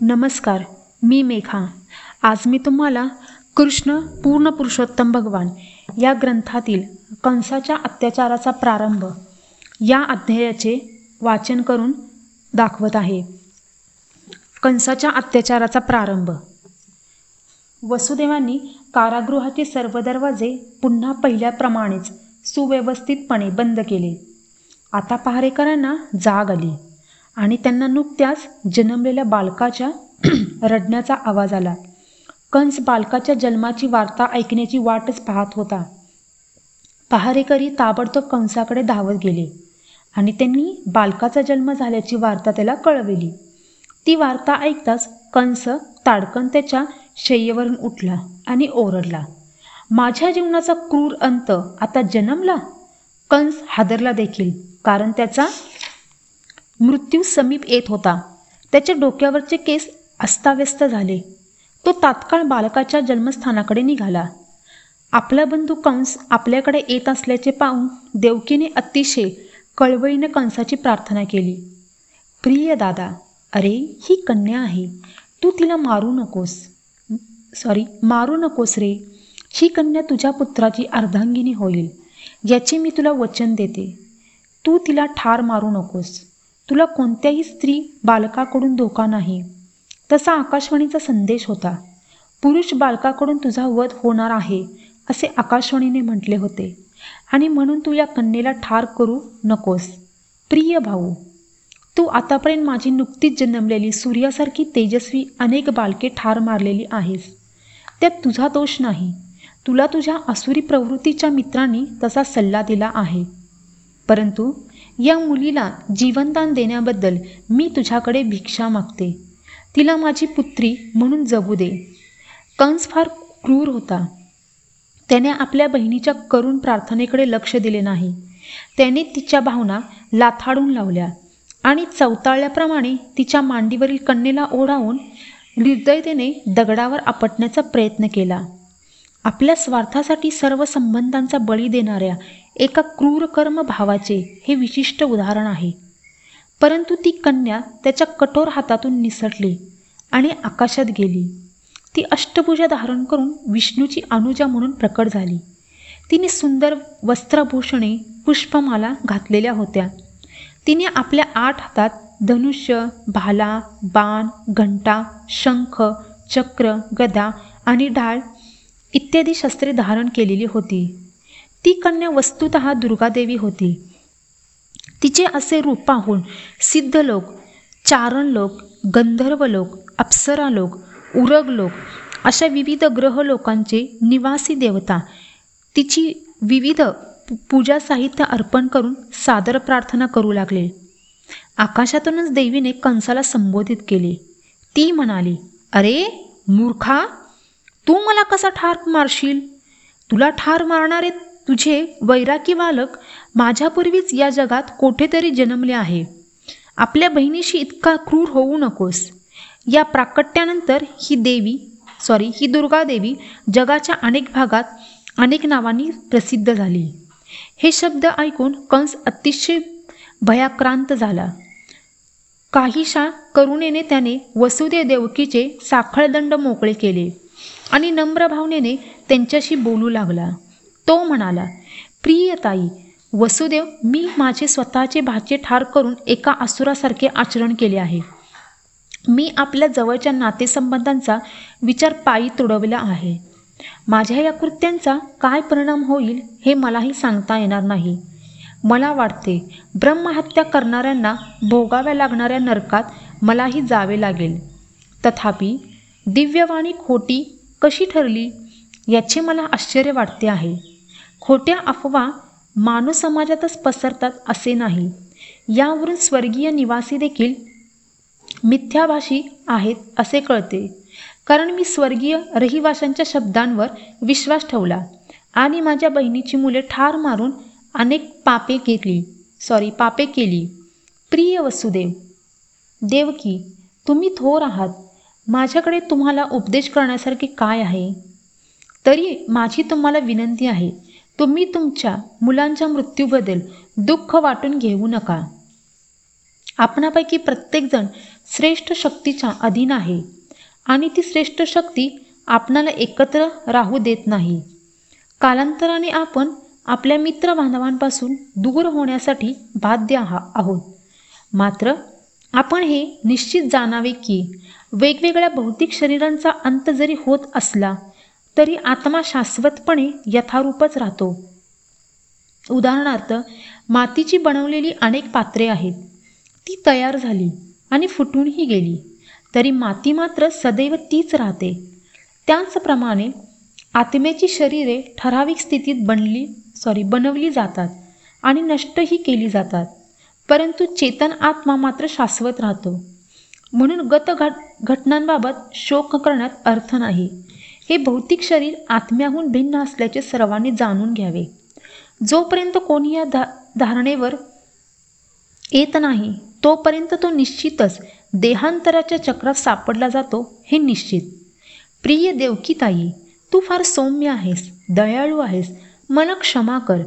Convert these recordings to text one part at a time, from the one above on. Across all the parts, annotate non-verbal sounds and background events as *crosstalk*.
नमस्कार मी मेघा. आज मी तुम्हाला कृष्ण पूर्ण पुरुषोत्तम भगवान या ग्रंथातील कंसाच्या अत्याचाराचा प्रारंभ या अध्यायाचे वाचन करून दाखवत आहे. कंसाच्या अत्याचाराचा प्रारंभ. वसुदेवांनी कारागृहाचे सर्व दरवाजे पुन्हा पहिल्याप्रमाणेच सुव्यवस्थितपणे बंद केले. आता पहारेकरांना जाग आली. आणि त्यांना नुकत्याच जन्मलेल्या बालकाच्या *clears throat* रडण्याचा आवाज आला. कंस बालकाच्या जन्माची वार्ता ऐकण्याची वाटच पाहत होता. पहारेकरी ताबडतोब कंसाकडे धावत गेले आणि त्यांनी बालकाचा जन्म झाल्याची वार्ता त्याला कळविली. ती वार्ता ऐकताच कंस ताडकन त्याच्या शय्येवरून उठला आणि ओरडला माझ्या जीवनाचा क्रूर अंत आता जन्मला कंस हादरला देखील कारण त्याचा मृत्यू समीप येत होता. त्याच्या डोक्यावरचे केस अस्ताव्यस्त झाले. तो तात्काळ बालकाच्या जन्मस्थानाकडे निघाला. आपला बंधू कंस आपल्याकडे येत असल्याचे पाहून देवकीने अतिशय कळवळीने कंसाची प्रार्थना केली. प्रिय दादा अरे ही कन्या आहे. तू तिला मारू नकोस. सॉरी मारू नकोस रे. ही कन्या तुझ्या पुत्राची अर्धांगिनी होईल. याचे मी तुला वचन देते. तू तिला ठार मारू नकोस. तुला कोणत्याही स्त्री बालकाकडून धोका नाही. तसा आकाशवाणीचा संदेश होता. पुरुष बालकाकडून तुझा वध होणार आहे असे आकाशवाणीने म्हटले होते. आणि म्हणून तू या कन्येला ठार करू नकोस. प्रिय भाऊ तू आतापर्यंत माझी नुकतीच जन्मलेली सूर्यासारखी तेजस्वी अनेक बालके ठार मारलेली आहेस. त्यात तुझा दोष नाही. तुला तुझ्या आसुरी प्रवृत्तीच्या मित्रांनी तसा सल्ला दिला आहे. परंतु या मुलीला जीवनदान देण्याबद्दल मी तुझ्याकडे भिक्षा मागते. तिला माझी पुत्री म्हणून जगू दे. कंस फार क्रूर होता. त्याने आपल्या बहिणीच्या करुण प्रार्थनेकडे लक्ष दिले नाही. त्याने तिच्या भावना लाथाडून लावल्या आणि चवताळल्याप्रमाणे तिच्या मांडीवरील कन्येला ओढावून निर्दयतेने दगडावर आपटण्याचा प्रयत्न केला. आपल्या स्वार्थासाठी सर्व संबंधांचा बळी देणाऱ्या एका क्रूरकर्म भावाचे हे विशिष्ट उदाहरण आहे. परंतु ती कन्या त्याच्या कठोर हातातून निसटली आणि आकाशात गेली. ती अष्टभुजा धारण करून विष्णूची अनुजा म्हणून प्रकट झाली. तिने सुंदर वस्त्रभूषणे पुष्पमाला घातलेल्या होत्या. तिने आपल्या आठ हातात धनुष्य भाला बाण घंटा शंख चक्र गदा आणि ढाळ इत्यादी शस्त्रे धारण केलेली होती. ती कन्या वस्तुत दुर्गादेवी होती. तिचे असे रूप पाहून सिद्ध लोक चारण लोक गंधर्व लोक अप्सरा लोक उरग लोक अशा विविध ग्रह लोकांचे निवासी देवता तिची विविध पूजा साहित्य अर्पण करून सादर प्रार्थना करू लागले. आकाशातूनच देवीने कंसाला संबोधित केले. ती म्हणाली अरे मूर्खा तू मला कसा ठार मारशील? तुला ठार मारणारे तुझे वैराकी बालक माझ्यापूर्वीच या जगात कोठेतरी जन्मले आहे. आपल्या बहिणीशी इतका क्रूर होऊ नकोस. या प्राकट्यानंतर ही देवी सॉरी ही दुर्गादेवी जगाच्या अनेक भागात अनेक नावांनी प्रसिद्ध झाली. हे शब्द ऐकून कंस अतिशय भयाक्रांत झाला. काहीशा करुणेने त्याने वसुदेव देवकीचे साखळदंड मोकळे केले आणि नम्र भावनेने त्यांच्याशी बोलू लागला. तो म्हणाला प्रिय ताई वसुदेव मी माझे स्वतःचे भाचे ठार करून एका असुरासारखे आचरण केले आहे. मी आपल्या जवळच्या नातेसंबंधांचा विचार पायी तुडवला आहे. माझ्या या कृत्यांचा काय परिणाम होईल हे मलाही सांगता येणार नाही. मला वाटते ब्रह्महत्या करणाऱ्यांना भोगाव्या लागणाऱ्या नरकात मलाही जावे लागेल. तथापि दिव्यवाणी खोटी कशी ठरली याचे मला आश्चर्य वाटते आहे. खोट्या अफवा मानव समाजातच पसरतात असे नाही. यावरून स्वर्गीय निवासी देखील मिथ्याभाषी आहेत असे कळते. कारण मी स्वर्गीय रहिवाशांच्या शब्दांवर विश्वास ठेवला आणि माझ्या बहिणीची मुले ठार मारून अनेक पापे केली. सॉरी पापे केली. प्रिय वसुदेव देवकी तुम्ही थोर आहात. माझ्याकडे तुम्हाला उपदेश करण्यासारखे काय आहे? तरी माझी तुम्हाला विनंती आहे तुम्ही तुमच्या मुलांच्या मृत्यूबद्दल दुःख वाटून घेऊ नका. आपणापैकी प्रत्येकजण श्रेष्ठ शक्तीच्या अधीन आहे आणि ती श्रेष्ठ शक्ती आपणाला एकत्र राहू देत नाही. कालांतराने आपण आपल्या मित्रबांधवांपासून दूर होण्यासाठी बाध्य आहा आहोत. मात्र आपण हे निश्चित जाणावे की वेगवेगळ्या भौतिक शरीरांचा अंत जरी होत असला तरी आत्मा शाश्वतपणे यथारूपच राहतो. उदाहरणार्थ मातीची बनवलेली अनेक पात्रे आहेत. ती तयार झाली आणि फुटूनही गेली तरी माती मात्र सदैव तीच राहते. त्याचप्रमाणे आत्म्याची शरीरे ठराविक स्थितीत बनली सॉरी बनवली जातात आणि नष्टही केली जातात परंतु चेतन आत्मा मात्र शाश्वत राहतो. म्हणून गत घट घटनांबाबत शोक करण्यात अर्थ नाही. हे भौतिक शरीर आत्म्याहून भिन्न असल्याचे सर्वांनी जाणून घ्यावे. जोपर्यंत कोणी या धा धारणेवर येत नाही तोपर्यंत तो निश्चितच देहांतराच्या चक्रात सापडला जातो हे निश्चित. प्रिय देवकीताई तू फार सौम्य आहेस दयाळू आहेस मला क्षमा कर.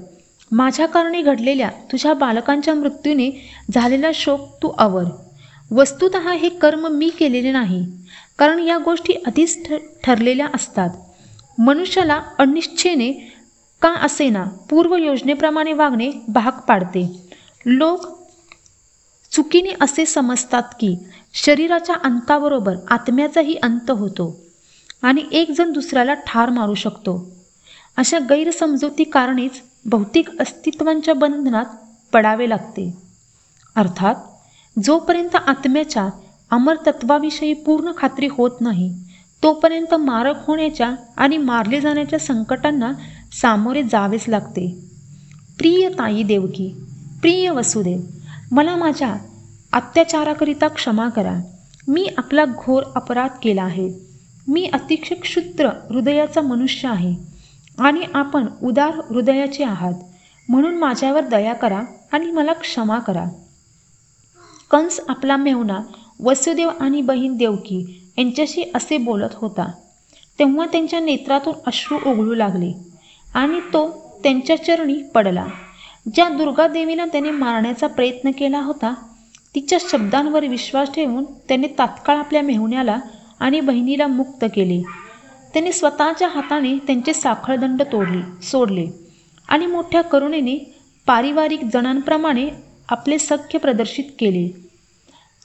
माझ्या कारणे घडलेल्या तुझ्या बालकांच्या मृत्यूने झालेला शोक तू आवर वस्तुत हे कर्म मी केलेले नाही कारण या गोष्टी आधीच ठ ठरलेल्या असतात. मनुष्याला अनिच्छेने का असेना पूर्व योजनेप्रमाणे वागणे भाग पाडते. लोक चुकीने असे समजतात की शरीराच्या अंताबरोबर आत्म्याचाही अंत होतो आणि एक जण दुसऱ्याला ठार मारू शकतो. अशा गैरसमजुती कारणेच भौतिक अस्तित्वांच्या बंधनात पडावे लागते. अर्थात जोपर्यंत आत्म्याच्या अमरतत्वाविषयी पूर्ण खात्री होत नाही तोपर्यंत मारक होण्याच्या आणि मारले जाण्याच्या संकटांना सामोरे जावेच लागते. प्रिय ताई देवकी प्रिय वसुदेव मला माझ्या अत्याचाराकरिता क्षमा करा. मी आपला घोर अपराध केला आहे. मी अतिशय क्षुद्र हृदयाचा मनुष्य आहे आणि आपण उदार हृदयाचे आहात. म्हणून माझ्यावर दया करा आणि मला क्षमा करा. कंस आपला मेहुणा वसुदेव आणि बहीण देवकी यांच्याशी असे बोलत होता. तेव्हा त्यांच्या नेत्रातून अश्रू ओघळू लागले आणि तो त्यांच्या चरणी पडला. ज्या दुर्गादेवीला त्याने मारण्याचा प्रयत्न केला होता तिच्या शब्दांवर विश्वास ठेवून त्याने तात्काळ आपल्या मेहुण्याला आणि बहिणीला मुक्त केले. त्याने स्वतःच्या हाताने त्यांचे साखळदंड तोडले सोडले आणि मोठ्या करुणेने पारिवारिक जणांप्रमाणे आपले सख्य प्रदर्शित केले.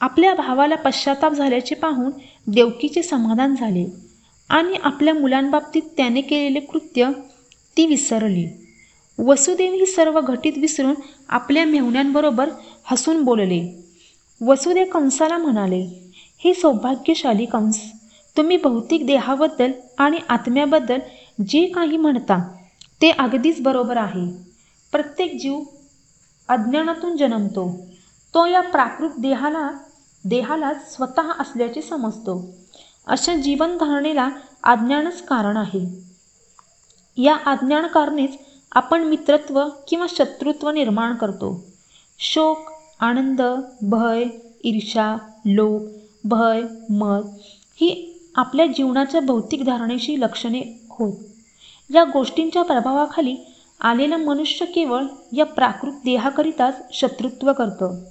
आपल्या भावाला पश्चाताप झाल्याचे पाहून देवकीचे समाधान झाले आणि आपल्या मुलांबाबतीत त्याने केलेले कृत्य ती विसरली. वसुदेव ही सर्व घटित विसरून आपल्या मेहुण्यांबरोबर हसून बोलले. वसुदेव कंसाला म्हणाले हे सौभाग्यशाली कंस तुम्ही भौतिक देहाबद्दल आणि आत्म्याबद्दल जे काही म्हणता ते अगदीच बरोबर आहे. प्रत्येक जीव अज्ञानातून जन्मतो. तो या प्राकृत देहाला देहालाच स्वतः असल्याचे समजतो. अशा जीवनधारणेला अज्ञानच कारण आहे. या अज्ञान कारणेच आपण मित्रत्व किंवा शत्रुत्व निर्माण करतो. शोक आनंद भय ईर्षा लोभ भय मत ही आपल्या जीवनाच्या भौतिक धारणेशी लक्षणे होत. या गोष्टींच्या प्रभावाखाली आलेला मनुष्य केवळ या प्राकृत देहाकरिताच शत्रुत्व करतं.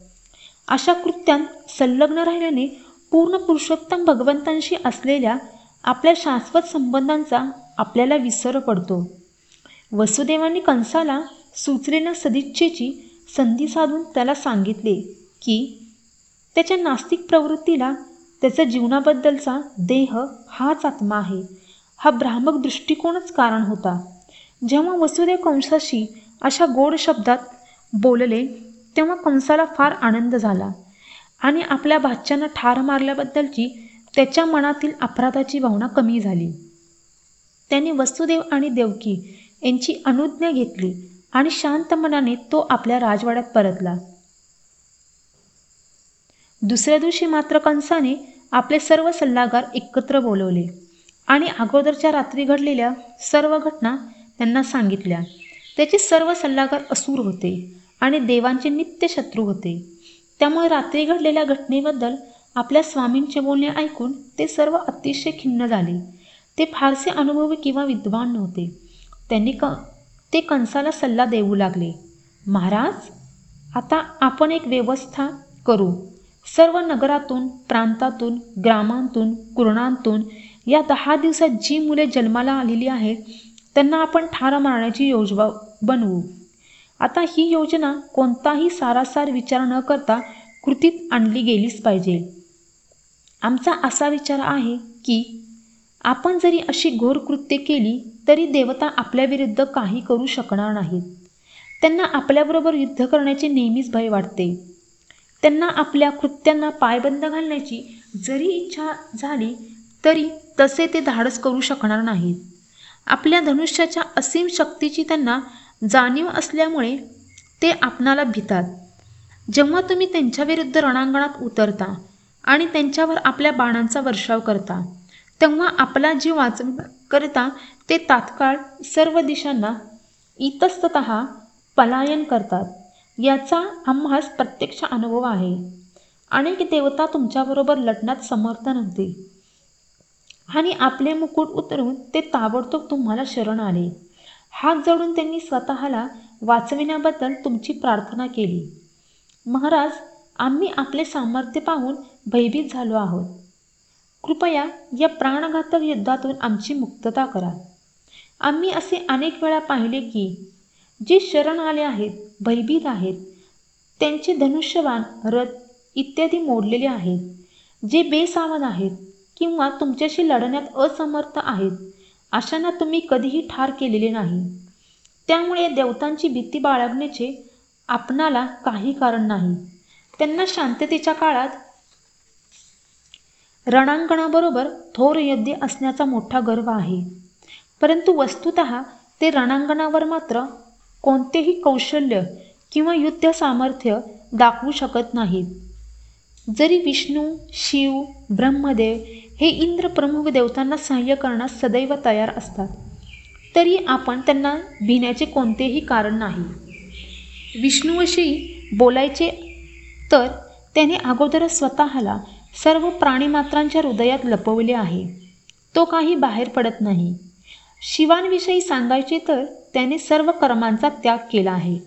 अशा कृत्यांत संलग्न राहिल्याने पूर्ण पुरुषोत्तम भगवंतांशी असलेल्या आपल्या शाश्वत संबंधांचा आपल्याला विसर पडतो. वसुदेवांनी कंसाला सुचलेल्या सदिच्छेची संधी साधून त्याला सांगितले की त्याच्या नास्तिक प्रवृत्तीला त्याच्या जीवनाबद्दलचा देह हाच आत्मा आहे. हा भ्रामक दृष्टिकोनच कारण होता. जेव्हा वसुदेव कंसाशी अशा गोड शब्दात बोलले तेव्हा कंसाला फार आनंद झाला आणि आपल्या भाच्यानं ठार मारल्याबद्दलची त्याच्या मनातील अपराधाची भावना कमी झाली. त्याने वसुदेव आणि देवकी यांची अनुज्ञा घेतली आणि शांत मनाने तो आपल्या राजवाड्यात परतला. दुसऱ्या दिवशी मात्र कंसाने आपले सर्व सल्लागार एकत्र बोलवले आणि अगोदरच्या रात्री घडलेल्या सर्व घटना त्यांना सांगितल्या त्याचे सर्व सल्लागार असूर होते आणि देवांचे नित्य शत्रू होते. त्यामुळे रात्री घडलेल्या घटनेबद्दल आपल्या स्वामींचे बोलणे ऐकून ते सर्व अतिशय खिन्न झाले. ते फारसे अनुभवी किंवा विद्वान नव्हते. त्यांनी क ते कंसाला सल्ला देऊ लागले महाराज आता आपण एक व्यवस्था करू. सर्व नगरातून प्रांतातून ग्रामांतून कुरणांतून या दहा दिवसात जी मुले जन्माला आलेली आहेत त्यांना आपण ठार मारण्याची योजना बनवू. आता ही योजना कोणताही सारासार विचार न करता कृतीत आणली गेलीच पाहिजे. आमचा असा विचार आहे की आपण जरी अशी घोर कृत्ये केली तरी देवता आपल्याविरुद्ध काही करू शकणार नाहीत. त्यांना आपल्याबरोबर युद्ध करण्याचे नेहमीच भय वाटते. त्यांना आपल्या कृत्यांना पायबंद घालण्याची जरी इच्छा झाली तरी तसे ते धाडस करू शकणार नाहीत. आपल्या धनुष्याच्या असीम शक्तीची त्यांना जाणीव असल्यामुळे ते आपणाला भितात. जेव्हा तुम्ही त्यांच्याविरुद्ध रणांगणात उतरता आणि त्यांच्यावर आपल्या बाणांचा वर्षाव करता तेव्हा आपला जीव वाचवण्याकरिता ते तात्काळ सर्व दिशांना इतस्तत पलायन करतात. याचा आम्हास प्रत्यक्ष अनुभव आहे. अनेक देवता तुमच्याबरोबर लढण्यात समर्थ नव्हते. आणि आपले मुकुट उतरून ते ताबडतोब तुम्हाला शरण आले. हात जोडून त्यांनी स्वतःला वाचविण्याबद्दल तुमची प्रार्थना केली. महाराज आम्ही आपले सामर्थ्य पाहून भयभीत झालो आहोत. कृपया या प्राणघातक युद्धातून आमची मुक्तता करा. आम्ही असे अनेक वेळा पाहिले की जे शरण आले आहेत भयभीत आहेत त्यांचे धनुष्यवान रथ इत्यादी मोडलेले आहेत जे बेसावध आहेत किंवा तुमच्याशी लढण्यात असमर्थ आहेत अशांना तुम्ही कधीही ठार केलेले नाही. त्यामुळे देवतांची भीती बाळगण्याचे आपणाला काही कारण नाही. त्यांना शांततेच्या काळात रणांगणाबरोबर थोर योद्धे असण्याचा मोठा गर्व आहे. परंतु वस्तुत ते रणांगणावर मात्र कोणतेही कौशल्य किंवा युद्ध सामर्थ्य दाखवू शकत नाहीत. जरी विष्णू शिव ब्रह्मदेव हे इंद्र प्रमुख देवतांना सहाय्य करण्यास सदैव तयार असतात. तरी आपण त्यांना भिण्याचे कोणतेही कारण नाही. विष्णूविषयी बोलायचे तर त्याने अगोदरच स्वतःला सर्व प्राणीमात्रांच्या हृदयात लपवले आहे. तो काही बाहेर पडत नाही. शिवांविषयी सांगायचे तर त्याने सर्व कर्मांचा त्याग केला आहे.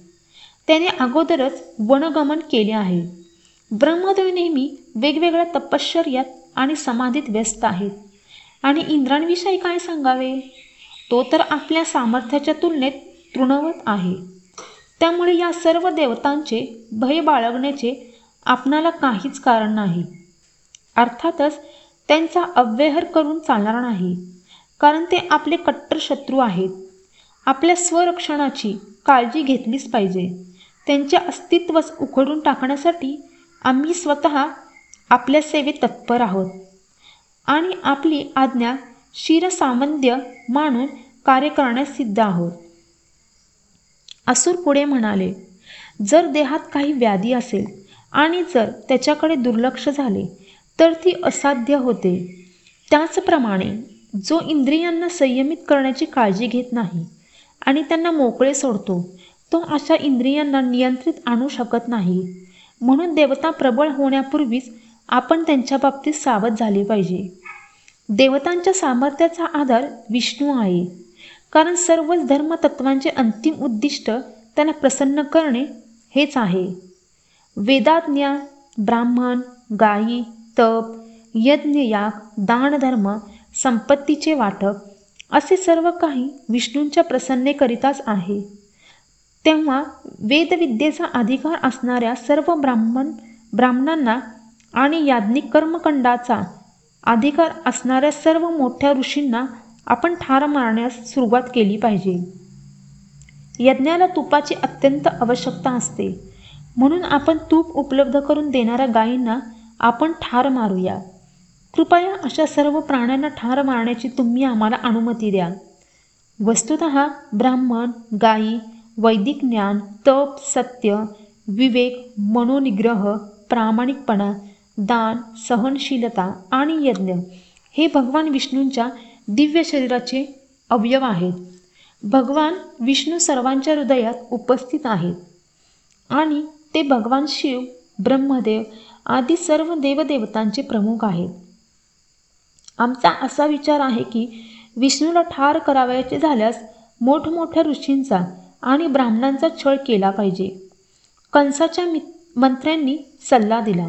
त्याने अगोदरच वनगमन केले आहे. ब्रह्मदेव नेहमी वेगवेगळ्या तपश्चर्यात आणि समाधीत व्यस्त आहेत. आणि इंद्रांविषयी काय सांगावे? तो तर आपल्या सामर्थ्याच्या तुलनेत तृणवत आहे. त्यामुळे या सर्व देवतांचे भय बाळगण्याचे आपणाला काहीच कारण नाही. अर्थातच त्यांचा अव्यवहार करून चालणार नाही. कारण ते आपले कट्टर शत्रू आहेत. आपल्या स्वरक्षणाची काळजी घेतलीच पाहिजे. त्यांचे अस्तित्वच उखडून टाकण्यासाठी आम्ही स्वतः आपल्या सेवेत तत्पर आहोत. आणि आपली आज्ञा शिरसामंद्य मानून कार्य करण्यास सिद्ध आहोत. असुर पुढे म्हणाले जर देहात काही व्याधी असेल आणि जर त्याच्याकडे दुर्लक्ष झाले तर ती असाध्य होते. त्याचप्रमाणे जो इंद्रियांना संयमित करण्याची काळजी घेत नाही आणि त्यांना मोकळे सोडतो तो अशा इंद्रियांना नियंत्रित आणू शकत नाही. म्हणून देवता प्रबळ होण्यापूर्वीच आपण त्यांच्या बाबतीत सावध झाले पाहिजे. देवतांच्या सामर्थ्याचा आधार विष्णू आहे. कारण सर्वच धर्मतत्वांचे अंतिम उद्दिष्ट त्यांना प्रसन्न करणे हेच आहे. वेदाज्ञा ब्राह्मण गायी तप यज्ञयाग दानधर्म संपत्तीचे वाटप असे सर्व काही विष्णूंच्या प्रसन्नेकरिताच आहे. तेव्हा वेदविद्येचा अधिकार असणाऱ्या सर्व ब्राह्मण ब्राह्मणांना आणि याज्ञिक कर्मखंडाचा अधिकार असणाऱ्या सर्व मोठ्या ऋषींना आपण ठार मारण्यास सुरुवात केली पाहिजे. यज्ञाला तुपाची अत्यंत आवश्यकता असते. म्हणून आपण तूप उपलब्ध करून देणाऱ्या गायींना आपण ठार मारूया. कृपया अशा सर्व प्राण्यांना ठार मारण्याची तुम्ही आम्हाला अनुमती द्या. वस्तुत ब्राह्मण गायी वैदिक ज्ञान तप सत्य विवेक मनोनिग्रह प्रामाणिकपणा दान सहनशीलता आणि यज्ञ हे भगवान विष्णूंच्या दिव्य शरीराचे अवयव आहेत. भगवान विष्णू सर्वांच्या हृदयात उपस्थित आहेत आणि ते भगवान शिव ब्रह्मदेव आदी सर्व देवदेवतांचे प्रमुख आहेत. आमचा असा विचार आहे की विष्णूला ठार करावयाचे झाल्यास मोठमोठ्या ऋषींचा आणि ब्राह्मणांचा छळ केला पाहिजे. कंसाच्या मि मंत्र्यांनी सल्ला दिला.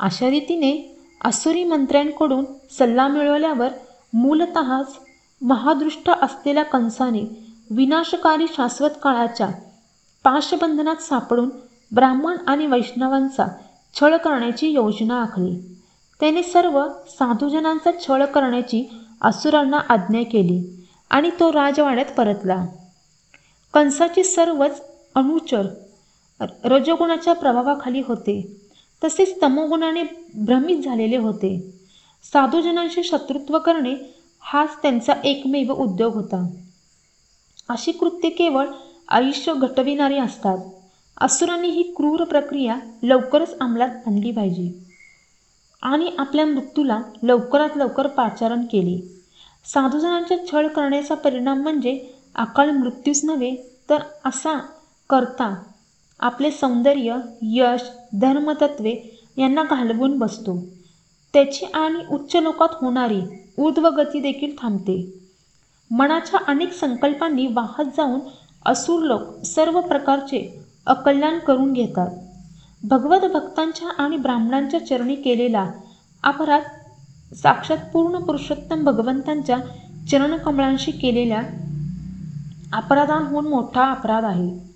अशा रीतीने असुरी मंत्र्यांकडून सल्ला मिळवल्यावर मूलतःच महादृष्ट असलेल्या कंसाने विनाशकारी शाश्वत काळाच्या पाशबंधनात सापडून ब्राह्मण आणि वैष्णवांचा छळ करण्याची योजना आखली. त्याने सर्व साधुजनांचा छळ करण्याची असुरांना आज्ञा केली आणि तो राजवाड्यात परतला. कंसाची सर्वच अनुचर रजोगुणाच्या प्रभावाखाली होते. तसेच तमोगुणाने भ्रमित झालेले होते. साधूजनांशी शत्रुत्व करणे हाच त्यांचा एकमेव उद्योग होता. अशी कृत्ये केवळ आयुष्य घटविणारी असतात. असुरांनी ही क्रूर प्रक्रिया लवकरच अंमलात आणली पाहिजे. आणि आपल्या मृत्यूला लवकरात लवकर पाचारण केले. साधूजनांच्या छळ करण्याचा परिणाम म्हणजे अकाल मृत्यूच नव्हे तर असा करता आपले सौंदर्य यश धर्मतत्वे यांना घालवून बसतो. त्याची आणि उच्च लोकात होणारी ऊर्ध्वगती देखील थांबते. मनाच्या अनेक संकल्पांनी वाहत जाऊन असुर लोक सर्व प्रकारचे अकल्याण करून घेतात. भगवत भक्तांच्या आणि ब्राह्मणांच्या चरणी केलेला अपराध साक्षात पूर्ण पुरुषोत्तम भगवंतांच्या चरणकमळांशी केलेल्या अपराधांहून मोठा अपराध आहे.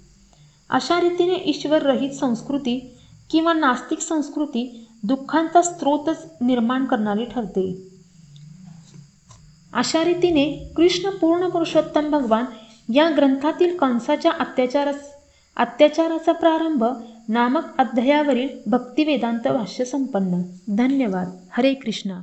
अशा रीतीने ईश्वररहित संस्कृती किंवा नास्तिक संस्कृती दुःखांचा स्रोतच निर्माण करणारी ठरते. अशा रीतीने कृष्ण पूर्ण पुरुषोत्तम भगवान या ग्रंथातील कंसाच्या अत्याचारास अत्याचाराचा प्रारंभ नामक अध्यायावरील भक्तिवेदांत भाष्य संपन्न धन्यवाद. हरे कृष्णा.